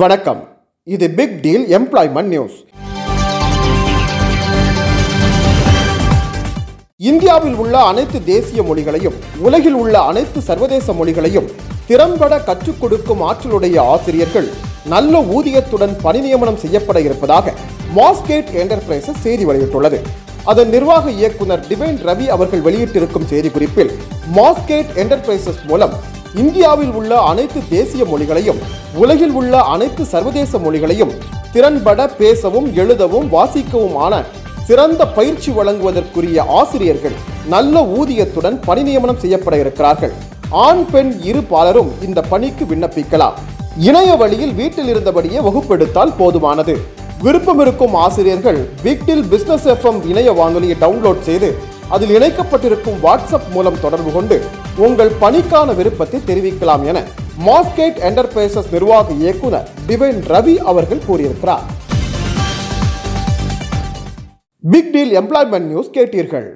வணக்கம். இது big deal employment news இந்தியாவில் உள்ள அனைத்து தேசிய மொழிகளையும் உலகில் உள்ள அனைத்து சர்வதேச மொழிகளையும் திறம்பட கற்றுக் கொடுக்கும் ஆற்றலுடைய ஆசிரியர்கள் நல்ல ஊதியத்துடன் பணி நியமனம் செய்யப்பட இருப்பதாக மாஸ்கேட் என்டர்பிரைசஸ் செய்தி வெளியிட்டுள்ளது. அதன் நிர்வாக இயக்குனர் டிவைன் ரவி அவர்கள் வெளியிட்டிருக்கும் செய்திக்குறிப்பில் மாஸ்கேட் என்டர்பிரைசஸ் மூலம் இந்தியாவில் உள்ள அனைத்து தேசிய மொழிகளையும் உலகில் உள்ள அனைத்து சர்வதேச மொழிகளையும் திறன்பட பேசவும் எழுதவும் வாசிக்கவுமான சிறந்த பயிற்சி வழங்குவதற்குரிய ஆசிரியர்கள் நல்ல ஊதியத்துடன் பணி நியமனம் செய்யப்பட இருக்கிறார்கள். ஆண் பெண் இரு பாலரும் இந்த பணிக்கு விண்ணப்பிக்கலாம். இணைய வழியில் வீட்டில் இருந்தபடியே வகுப்பெடுத்தால் போதுமானது. விருப்பம் இருக்கும் ஆசிரியர்கள் வீட்டில் பிசினஸ் எஃப்எம் இணைய வானொலியை டவுன்லோட் செய்து அதில் இணைக்கப்பட்டிருக்கும் வாட்ஸ்அப் மூலம் தொடர்பு கொண்டு உங்கள் பணிக்கான விருப்பத்தை தெரிவிக்கலாம் என மாஸ்கேட் என்டர்பிரைசஸ் நிர்வாக இயக்குனர் டிவைன் ரவி அவர்கள் கூறியிருக்கிறார். பிக் டீல் எம்ப்ளாய்மெண்ட் நியூஸ் கேட்டீர்கள்.